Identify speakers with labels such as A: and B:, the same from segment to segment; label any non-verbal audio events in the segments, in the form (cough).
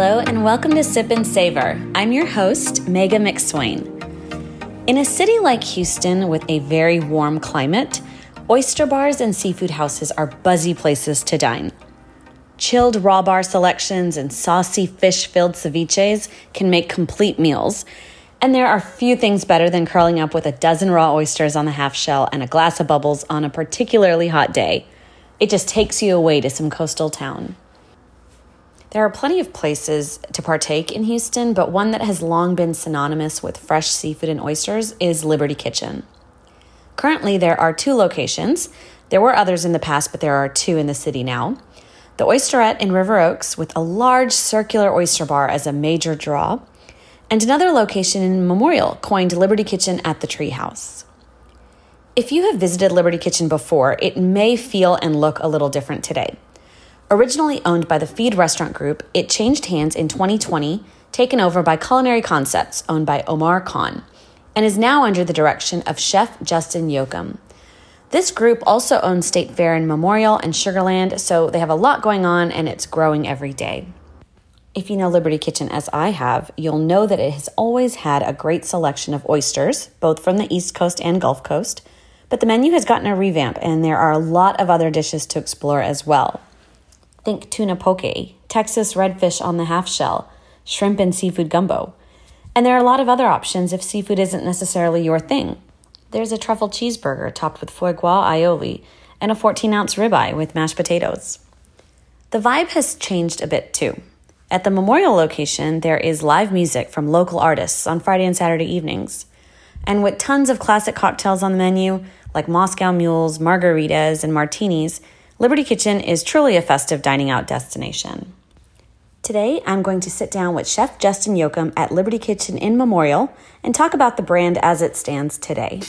A: Hello, and welcome to Sip and Savor. I'm your host, Megha McSwain. In a city like Houston with a very warm climate, oyster bars and seafood houses are buzzy places to dine. Chilled raw bar selections and saucy fish filled ceviches can make complete meals. And there are few things better than curling up with a dozen raw oysters on the half shell and a glass of bubbles on a particularly hot day. It just takes you away to some coastal town. There are plenty of places to partake in Houston, but one that has long been synonymous with fresh seafood and oysters is Liberty Kitchen. Currently, there are two locations. There were others in the past, but there are two in the city now. The Oysterette in River Oaks, with a large circular oyster bar as a major draw, and another location in Memorial, coined Liberty Kitchen at the Treehouse. If you have visited Liberty Kitchen before, it may feel and look a little different today. Originally owned by the Feed Restaurant Group, it changed hands in 2020, taken over by Culinary Khancepts, owned by Omar Khan, and is now under the direction of Chef Justin Yoakum. This group also owns State Fair and Memorial and Sugarland, so they have a lot going on and it's growing every day. If you know Liberty Kitchen as I have, you'll know that it has always had a great selection of oysters, both from the East Coast and Gulf Coast, but the menu has gotten a revamp and there are a lot of other dishes to explore as well. Think tuna poke, Texas redfish on the half shell, shrimp and seafood gumbo. And there are a lot of other options if seafood isn't necessarily your thing. There's a truffle cheeseburger topped with foie gras aioli and a 14 ounce ribeye with mashed potatoes. The vibe has changed a bit too. At the memorial location, there is live music from local artists on Friday and Saturday evenings. And with tons of classic cocktails on the menu, like Moscow mules, margaritas, and martinis, Liberty Kitchen is truly a festive dining out destination. Today, I'm going to sit down with Chef Justin Yoakum at Liberty Kitchen in Memorial and talk about the brand as it stands today.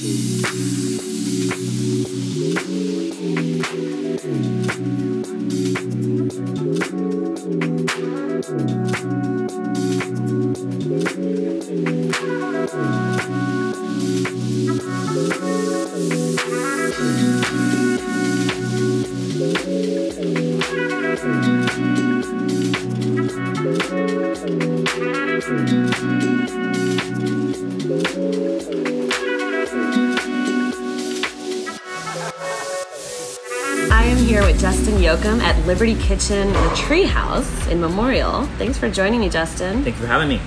A: Liberty Kitchen, the Treehouse in Memorial. Thanks for joining me, Justin.
B: Thank you for having me.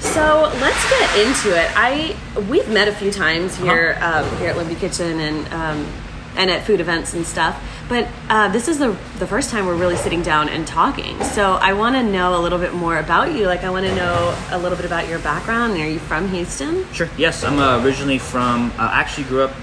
A: So let's get into it. I we've met a few times here
B: Uh-huh.
A: um, here at Liberty Kitchen and um, and at food events and stuff. But uh, this is the the first time we're really sitting down and talking. So I want to know a little bit more about you. Like I want to know a little bit about your background. Are you from Houston?
B: Sure. Yes, I'm uh, originally from. Uh, actually, grew up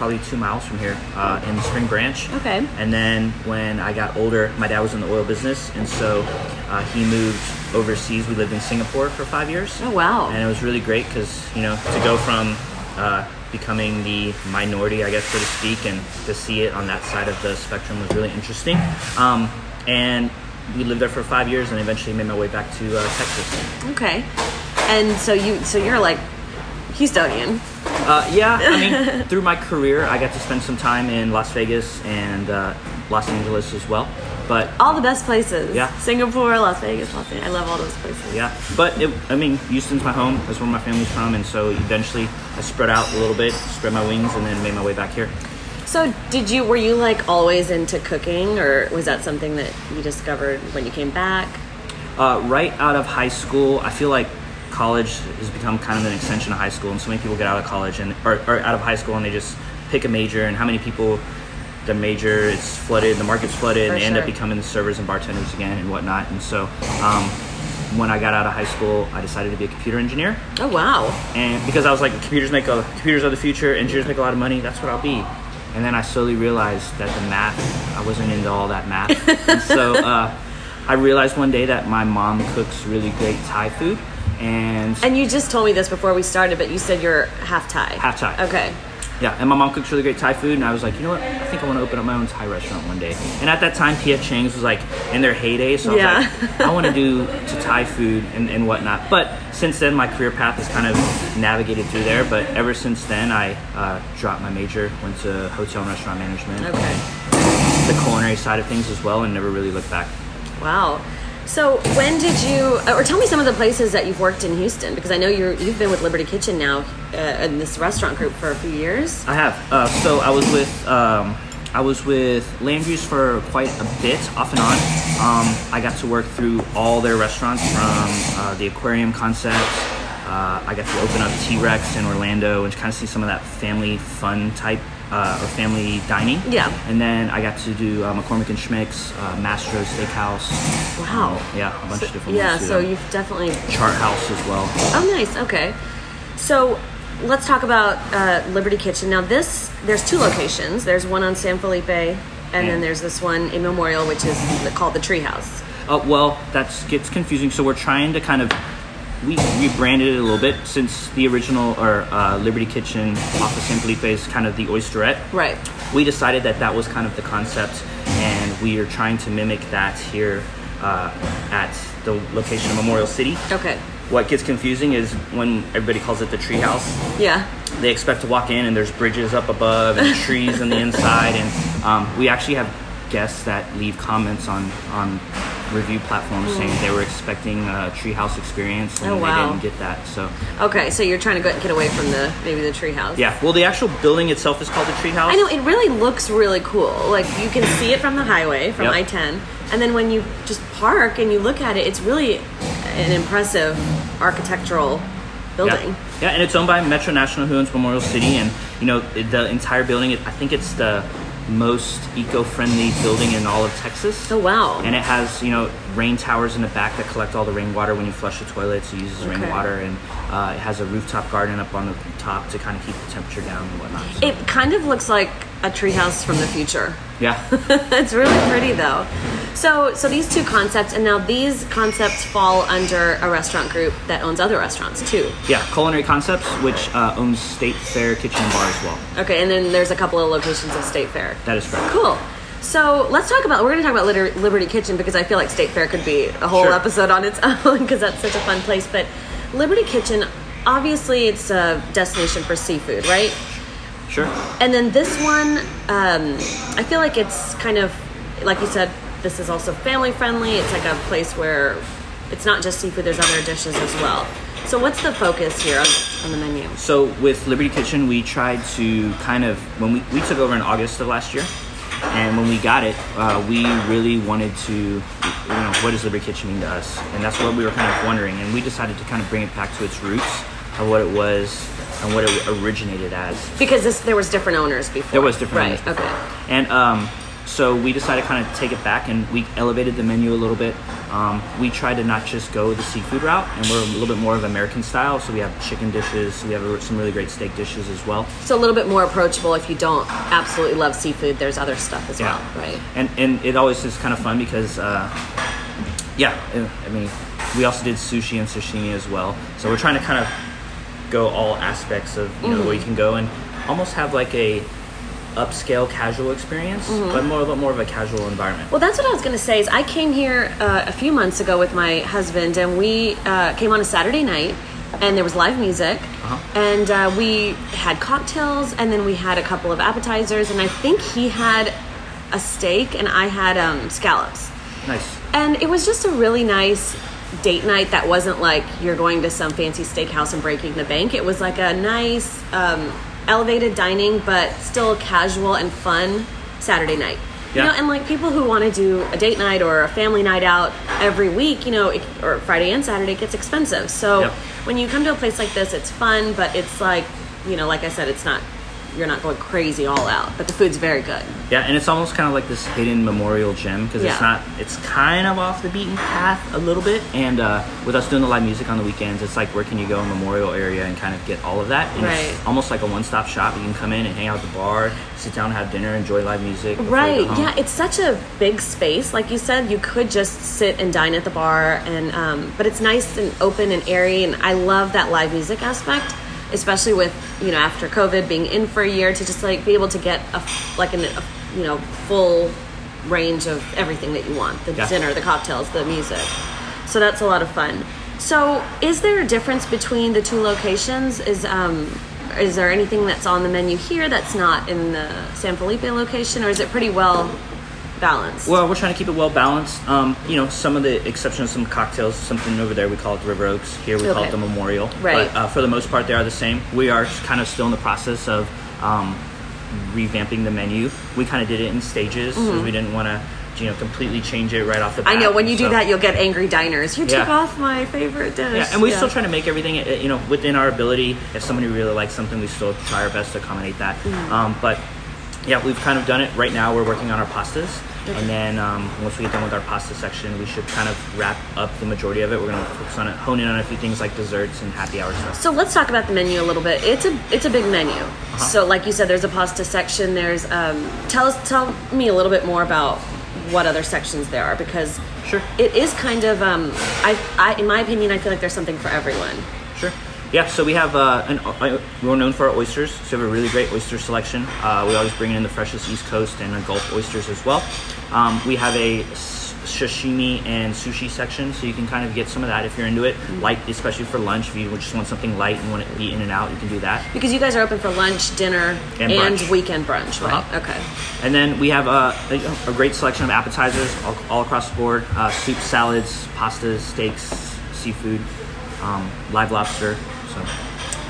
B: probably two miles from here uh, in Spring Branch.
A: Okay.
B: And then when I got older, my dad was in the oil business, and so uh, he moved overseas. We lived in Singapore for five years.
A: Oh wow.
B: And it was really great because you know to go from uh, becoming the minority, I guess so to speak, and to see it on that side of the spectrum was really interesting. Um, and we lived there for five years, and eventually made my way back to uh, Texas.
A: Okay. And so you so you're like Houstonian.
B: Uh, yeah, I mean, (laughs) through my career, I got to spend some time in Las Vegas and uh, Los Angeles as well. But
A: All the best places.
B: Yeah.
A: Singapore, Las Vegas, Los Angeles. I love all those places.
B: yeah, but it, I mean, Houston's my home. That's where my family's from, and so eventually I spread out a little bit, spread my wings, and then made my way back here.
A: So, did you were you like always into cooking, or was that something that you discovered when you came back?
B: Uh, right out of high school, I feel like college has become kind of an extension of high school, and so many people get out of college and or, or out of high school and they just pick a major. And how many people the major it's flooded, the market's flooded,
A: For
B: and they end up becoming the servers and bartenders again and whatnot. And so, um, when I got out of high school, I decided to be a computer engineer,
A: Oh wow!
B: and because I was like, computers make a computers are the future, engineers make a lot of money. That's what I'll be. And then I slowly realized that the math, I wasn't into all that math. (laughs) so uh, I realized one day that my mom cooks really great Thai food, and
A: And you just told me this before we started, but you said you're half Thai.
B: Half Thai.
A: Okay.
B: yeah, and my mom cooks really great Thai food, and I was like, you know what? I think I want to open up my own Thai restaurant one day. And at that time, P.F. Chang's was like in their heyday, so I was
A: Yeah.
B: like, I want to (laughs) do to Thai food and, and whatnot. But since then, my career path has kind of navigated through there. But ever since then, I uh, dropped my major, went to hotel and restaurant management,
A: Okay.
B: the culinary side of things as well, and never really looked back.
A: Wow.
C: So when did you, or tell me some of the places that you've worked in Houston? Because I know you're you've been with Liberty Kitchen now uh, in this restaurant group for a few years.
B: I have. Uh, so I was with um, I was with Landry's for quite a bit, off and on. Um, I got to work through all their restaurants from uh, the aquarium concept. Uh, I got to open up T Rex in Orlando and kind of see some of that family fun type uh, or family dining.
C: Yeah.
B: And then I got to do uh, McCormick and Schmick's, uh, Mastro Steakhouse.
C: Wow.
B: Um, yeah, a bunch of different
C: Yeah, so you've definitely.
B: Chart House as well.
C: Oh, nice. Okay. So let's talk about uh, Liberty Kitchen. Now, this there's two locations. There's one on San Felipe, and then there's this one in Memorial, which is called the Treehouse.
B: Uh, well, that gets confusing. So we're trying to kind of we rebranded it a little bit since the original or uh, Liberty Kitchen off of San Felipe is kind of the oysterette.
C: Right.
B: We decided that that was kind of the concept, and we are trying to mimic that here uh, at the location of Memorial City.
C: Okay.
B: What gets confusing is when everybody calls it the treehouse
C: Yeah.
B: they expect to walk in and there's bridges up above and (laughs) trees on the inside and um, we actually have guests that leave comments on on review platforms saying they were expecting a treehouse experience and.
C: Oh, wow.
B: they didn't get that so
C: Okay. So you're trying to go, get away from the maybe the Treehouse.
B: yeah well the actual building itself is called the treehouse
C: I know it really looks really cool. Like you can see it from the highway, from
B: Yep.
C: I-10, and then when you just park and you look at it, it's really an impressive architectural building.
B: Yeah. yeah, and it's owned by Metro National, who owns Memorial City, and you know the entire building. I think it's the most eco-friendly building in all of Texas.
C: Oh wow!
B: And it has, you know, rain towers in the back that collect all the rainwater when you flush the toilets. It uses
C: Okay.
B: rainwater, and uh, it has a rooftop garden up on the top to kind of keep the temperature down and whatnot. So,
C: it kind of looks like a treehouse from the future.
B: yeah, (laughs)
C: it's really pretty though. So, so these two concepts, and now these concepts fall under a restaurant group that owns other restaurants too.
B: yeah. Culinary Khancepts, which uh, owns State Fair Kitchen and Bar as well.
C: Okay, and then there's a couple of locations of State Fair.
B: That is correct.
C: Cool. So let's talk about. We're going to talk about Liberty Kitchen because I feel like State Fair could be a whole
B: Sure.
C: episode on its (laughs) own because that's such a fun place. But Liberty Kitchen, obviously, it's a destination for seafood, right?
B: Sure.
C: And then this one, um, I feel like it's kind of like you said. This is also family friendly. It's like a place where it's not just seafood. There's other dishes as well. So what's the focus here on, on the menu?
B: So with Liberty Kitchen, we tried to kind of when we, we took over in August of last year, and when we got it, uh, we really wanted to, you know, what does Liberty Kitchen mean to us? And that's what we were kind of wondering, and we decided to kind of bring it back to its roots of what it was and what it originated as.
C: Because this, there was different owners before.
B: There was different
C: right?
B: owners before.
C: Okay.
B: And um, so we decided to kind of take it back and we elevated the menu a little bit. Um, we tried to not just go the seafood route, and we're a little bit more of American style. So we have chicken dishes, we have some really great steak dishes as well.
C: So a little bit more approachable if you don't absolutely love seafood. There's other stuff as
B: Yeah.
C: well, right?
B: And and it always is kind of fun because, uh, yeah, I mean, we also did sushi and sashimi as well. So we're trying to kind of go all aspects of you know where you can go and almost have like a upscale casual experience, but more of a more of a casual environment.
C: Well, that's what I was going to say. Is I came here uh, a few months ago with my husband, and we uh, came on a Saturday night, and there was live music,
B: Uh-huh.
C: and uh, we had cocktails, and then we had a couple of appetizers, and I think he had a steak, and I had um, scallops.
B: Nice.
C: And it was just a really nice date night that wasn't like you're going to some fancy steakhouse and breaking the bank. It was like a nice um, elevated dining, but still casual and fun Saturday night. You know, and like people who want to do a date night or a family night out every week, you know, it, or Friday and Saturday, it gets expensive. So
B: Yep.
C: when you come to a place like this, it's fun, but it's like, you know, like I said, it's not, you're not going crazy all out, but the food's very good.
B: Yeah, and it's almost kind of like this hidden memorial gem because it's not. It's kind of off the beaten path a little bit, and uh, with us doing the live music on the weekends, it's like where can you go in memorial area and kind of get all of that. And
C: Right.
B: It's almost like a one-stop shop. You can come in and hang out at the bar, sit down, have dinner, enjoy live music.
C: Right. Yeah, it's such a big space. Like you said, you could just sit and dine at the bar, and um, but it's nice and open and airy, and I love that live music aspect, especially with you know after COVID being in for a year to just like be able to get a like an, a you know full range of everything that you want the
B: Yeah.
C: dinner, the cocktails, the music. So that's a lot of fun. So, is there a difference between the two locations? Is um, is there anything that's on the menu here that's not in the San Felipe location, or is it pretty well balanced.
B: Well, we're trying to keep it well balanced. Um, you know, some of the exceptions, some cocktails, something over there we call it the River Oaks. Here we call it the Memorial.
C: Right.
B: But uh, for the most part, they are the same. We are kind of still in the process of um, revamping the menu. We kind of did it in stages. 'cause We didn't want to, you know, completely change it right off the bat.
C: Mm-hmm. I know when you do that, you'll get angry diners. You took
B: Yeah.
C: off my favorite dish.
B: Yeah, and we
C: Yeah.
B: still try to make everything, uh, you know, within our ability. If somebody really likes something, we still try our best to accommodate that.
C: Mm-hmm.
B: Um, but yeah, we've kind of done it. Right now, we're working on our pastas, and then um, once we get done with our pasta section, we should kind of wrap up the majority of it. We're going to focus on it, hone in on a few things like desserts and happy hour stuff.
C: So let's talk about the menu a little bit. It's a it's a big menu.
B: Uh-huh.
C: So like you said, there's a pasta section. There's um, tell us tell me a little bit more about what other sections there are because
B: Sure.
C: it is kind of um, I, I in my opinion I feel like there's something for everyone.
B: Sure. Yeah, so we have uh, an, uh, we're known for our oysters. So we have a really great oyster selection. Uh, we always bring in the freshest East Coast and uh, Gulf oysters as well. Um, we have a sashimi and sushi section, so you can kind of get some of that if you're into it. Light, especially for lunch, if you just want something light and want it to be in and out, you can do that.
C: Because you guys are open for lunch, dinner,
B: And
C: and,
B: brunch.
C: weekend brunch, right?
B: Uh-huh.
C: Okay.
B: And then we have uh, a, a great selection of appetizers all, all across the board: uh, soup, salads, pastas, steaks, seafood, um, live lobster. So.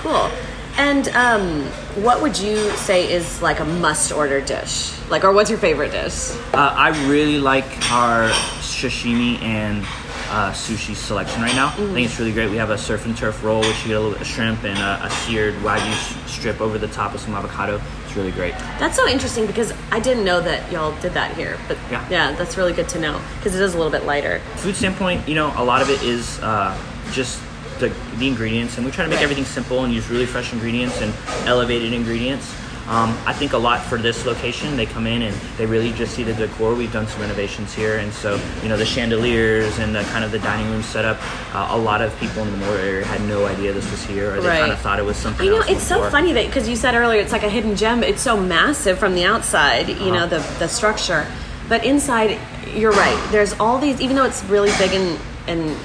C: Cool. And um, what would you say is like a must-order dish? Like, or what's your favorite dish?
B: Uh, I really like our sashimi and uh, sushi selection right now. I think it's really great. We have a surf and turf roll, which you get a little bit of shrimp and a, a seared wagyu strip over the top with some avocado. It's really great.
C: That's so interesting because I didn't know that y'all did that here. But
B: Yeah.
C: yeah, that's really good to know because it is a little bit lighter.
B: Food standpoint, you know, a lot of it is uh, just the, the ingredients, and we try to make
C: Right.
B: everything simple and use really fresh ingredients and elevated ingredients. Um, I think a lot for this location, they come in and they really just see the decor. We've done some renovations here, and so you know the chandeliers and the kind of the dining room setup. Uh, a lot of people in the Moore area had no idea this was here, or they
C: Right.
B: kind of thought it was something
C: You know it's so funny that because you said earlier it's like a hidden gem. It's so massive from the outside, you know, the the structure, but inside, you're right. There's all these, even though it's really big and and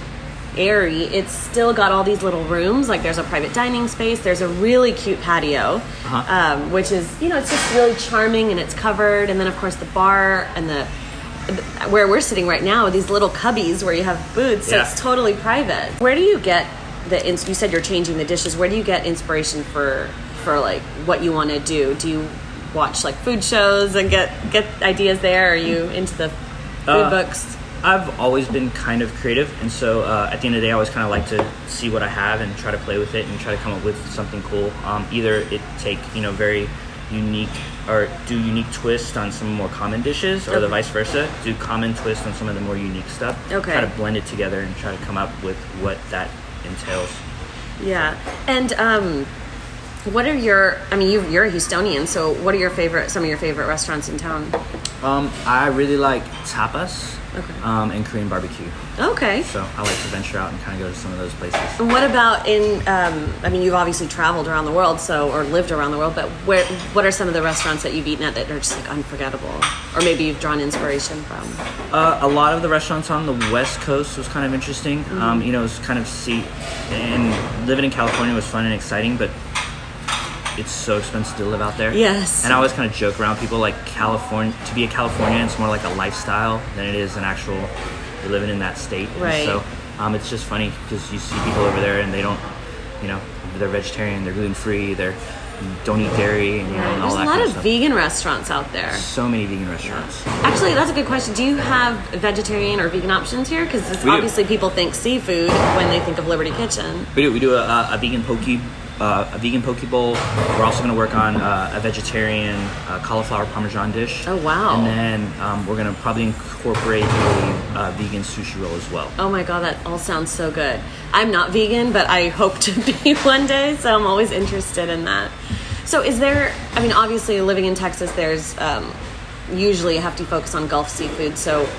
C: airy, it's still got all these little rooms. Like there's a private dining space. There's a really cute patio,
B: Uh-huh.
C: um, which is you know it's just really charming and it's covered. And then of course the bar and the where we're sitting right now, these little cubbies where you have booths, so
B: Yeah.
C: it's totally private. Where do you get the? You said you're changing the dishes. Where do you get inspiration for for like what you want to do? Do you watch like food shows and get get ideas there? Are you into the food
B: Uh,
C: books?
B: I've always been kind of creative, and so uh, at the end of the day, I always kind of like to see what I have and try to play with it and try to come up with something cool. Um, either it take you know very unique or do unique twist on some more common dishes, or the vice versa, do common twist on some of the more unique stuff.
C: Okay.
B: Try to blend it together and try to come up with what that entails.
C: Yeah. And um, what are your? I mean, you, you're a Houstonian, so what are your favorite? Some of your favorite restaurants in town?
B: Um, I really like tapas
C: Okay.
B: um, and Korean barbecue,
C: Okay.
B: so I like to venture out and kind of go to some of those places.
C: And what about in? Um, I mean, you've obviously traveled around the world, so or lived around the world. But where? What are some of the restaurants that you've eaten at that are just like unforgettable, or maybe you've drawn inspiration from?
B: Uh, a lot of the restaurants on the West Coast was kind of interesting. Um, you know, it was kind of see, and living in California was fun and exciting, but it's so expensive to live out there.
C: Yes.
B: And I always kind of joke around people like California. To be a Californian, it's more like a lifestyle than it is an actual you're living in that state. And
C: Right.
B: so um, it's just funny because you see people over there and they don't, you know, they're vegetarian, they're gluten free, they're don't eat dairy, and, you know, and all
C: There's a
B: that
C: lot
B: kind
C: of
B: of stuff.
C: vegan restaurants out there.
B: so many vegan restaurants.
C: Actually, that's a good question. Do you have vegetarian or vegan options here? Because
B: We do.
C: obviously people think seafood when they think of Liberty Kitchen.
B: We do. We do a, a, a vegan poke, uh, a vegan poke bowl. We're also going to work on uh, a vegetarian uh, cauliflower parmesan dish.
C: Oh, wow.
B: And then um, we're going to probably incorporate a uh, vegan sushi roll as well.
C: Oh my god, that all sounds so good. I'm not vegan, but I hope to (laughs) be one day, so I'm always interested in that. So, is there? I mean, obviously, living in Texas, there's um, usually a hefty focus on Gulf seafood. So,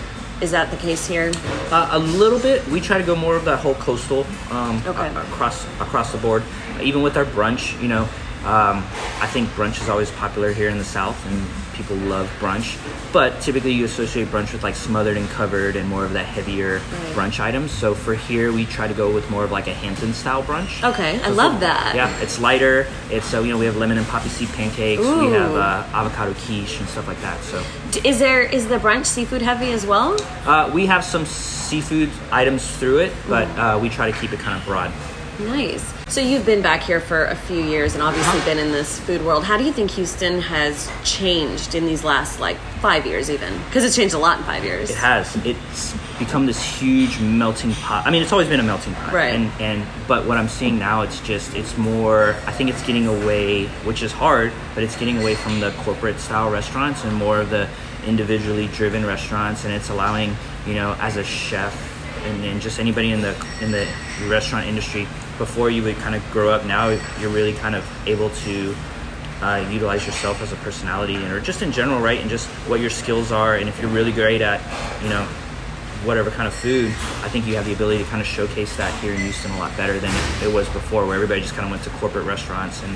C: is that the case here?
B: Uh, a little bit. We try to go more of that whole coastal um,
C: Okay.
B: across across the board. Even with our brunch, you know, um, I think brunch is always popular here in the South, and people love brunch, but typically you associate brunch with like smothered and covered and more of that heavier brunch items. So for here, we try to go with more of like a Hampton style brunch.
C: Okay, I love that.
B: Yeah, it's lighter. It's so you know we have lemon and poppy seed pancakes.
C: Ooh.
B: We have uh, avocado quiche and stuff like that. So
C: Is there is the brunch seafood heavy as well?
B: uh, we have some seafood items through it, but uh, we try to keep it kind of broad.
C: Nice. So you've been back here for a few years and obviously
B: Uh-huh.
C: been in this food world. How do you think Houston has changed in these last like five years, even? Because it's changed a lot in five years.
B: It has. It's become this huge melting pot. I mean, it's always been a melting pot.
C: Right.
B: And and but what I'm seeing now, it's just it's more. I think it's getting away, which is hard, but it's getting away from the corporate style restaurants and more of the individually driven restaurants, and it's allowing you know as a chef and, and just anybody in the in the restaurant industry before you would kind of grow up now you're really kind of able to uh, utilize yourself as a personality and or just in general right and just what your skills are and if you're really great at you know whatever kind of food i think you have the ability to kind of showcase that here in houston a lot better than it was before where everybody just kind of went to corporate restaurants and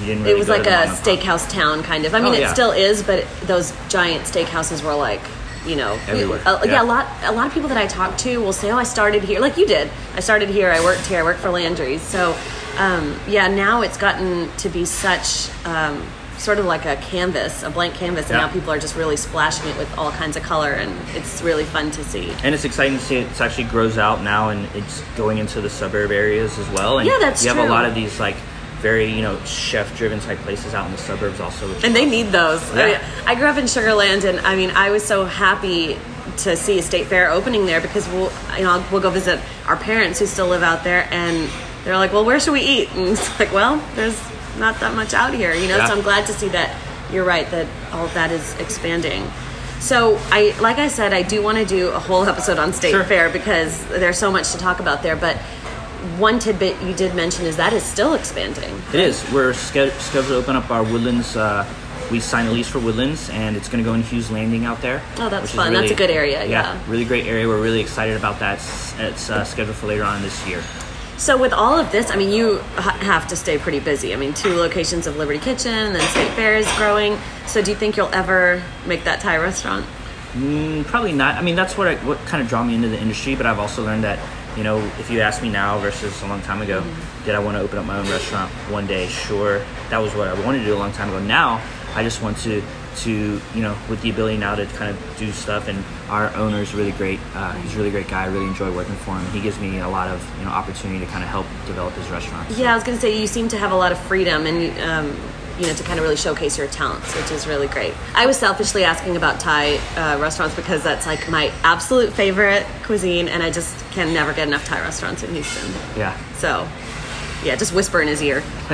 B: you didn't really
C: it was like a steakhouse town, kind of. I mean,
B: Oh,
C: it still is, but those giant steakhouses were like, you know,
B: Everywhere.
C: uh, yeah.
B: Yeah.
C: a lot. A lot of people that I talk to will say, "Oh, I started here, like you did. I started here. I worked here. I worked for Landry's." So, um, yeah, now it's gotten to be such. Um, Sort of like a canvas, a blank canvas, and
B: Yeah.
C: now people are just really splashing it with all kinds of color, and it's really fun to see.
B: and it's exciting to see it actually grows out now and it's going into the suburb areas as well and
C: Yeah, that's
B: you have
C: true.
B: a lot of these like very you know chef driven type places out in the suburbs also
C: And they
B: awesome.
C: need those. I, mean, I grew up in Sugarland, and I mean, I was so happy to see a state fair opening there because we'll, you know, we'll go visit our parents who still live out there, and they're like, "Well, where should we eat?" And it's like, "Well, there's not that much out here, you know."
B: Yeah.
C: So I'm glad to see that you're right that all of that is expanding. So I, like I said, I do want to do a whole episode on state
B: Sure.
C: fair because there's so much to talk about there, but. One tidbit you did mention is that is still expanding.
B: It is. We're scheduled to open up our Woodlands. Uh, we signed a lease for Woodlands, and it's going to go in Hughes Landing out there.
C: Oh, that's fun. That's a good area, yeah.
B: really great area. We're really excited about that. It's, it's uh, scheduled for later on this year.
C: So with all of this, I mean, you ha- have to stay pretty busy. I mean, two locations of Liberty Kitchen, and then State Fair is growing. So do you think you'll ever make that Thai restaurant?
B: Mm, probably not. I mean, that's what I, what kind of draw me into the industry. But I've also learned that you know, if you ask me now versus a long time ago, did I want to open up my own restaurant one day? Sure, that was what I wanted to do a long time ago. Now, I just want to to you know, with the ability now to kind of do stuff. And our owner is really great. Uh, he's a really great guy. I really enjoy working for him. He gives me a lot of you know opportunity to kind of help develop his restaurant. So-
C: Yeah, I was going to say you seem to have a lot of freedom and um, you know to kind of really showcase your talents, which is really great. I was selfishly asking about Thai uh, restaurants because that's like my absolute favorite cuisine, and I just can never get enough Thai restaurants in Houston.
B: yeah.
C: So, yeah, just whisper in his ear. (laughs)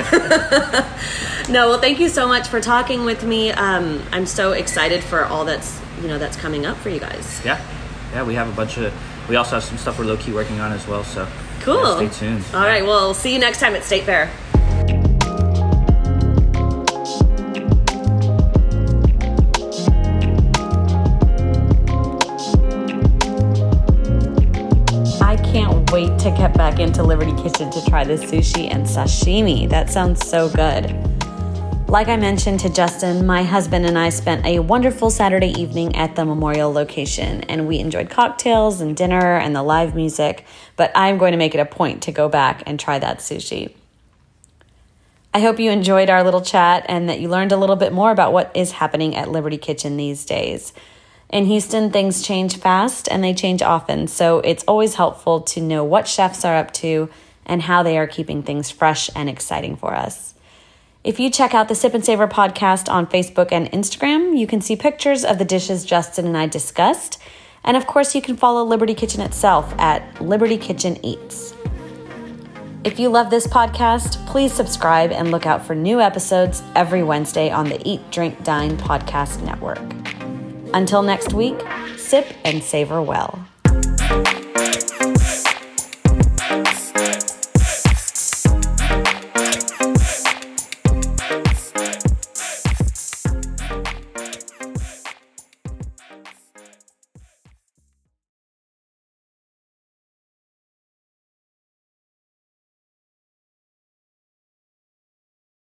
C: no, well, thank you so much for talking with me. Um, I'm so excited for all that's you know that's coming up for you guys.
B: Yeah, yeah. We have a bunch of. We also have some stuff we're low key working on as well. So
C: Cool.
B: yeah, stay tuned.
C: All right, well, see you next time at State Fair.
A: Wait to get back into Liberty Kitchen to try the sushi and sashimi. That sounds so good. Like I mentioned to Justin, my husband and I spent a wonderful Saturday evening at the memorial location and we enjoyed cocktails and dinner and the live music, but I'm going to make it a point to go back and try that sushi. I hope you enjoyed our little chat and that you learned a little bit more about what is happening at Liberty Kitchen these days. In Houston, things change fast and they change often, so it's always helpful to know what chefs are up to and how they are keeping things fresh and exciting for us. If you check out the Sip and Savor podcast on Facebook and Instagram, you can see pictures of the dishes Justin and I discussed. And of course, you can follow Liberty Kitchen itself at Liberty Kitchen Eats. If you love this podcast, please subscribe and look out for new episodes every Wednesday on the Eat, Drink, Dine podcast network. Until next week, sip and savor well.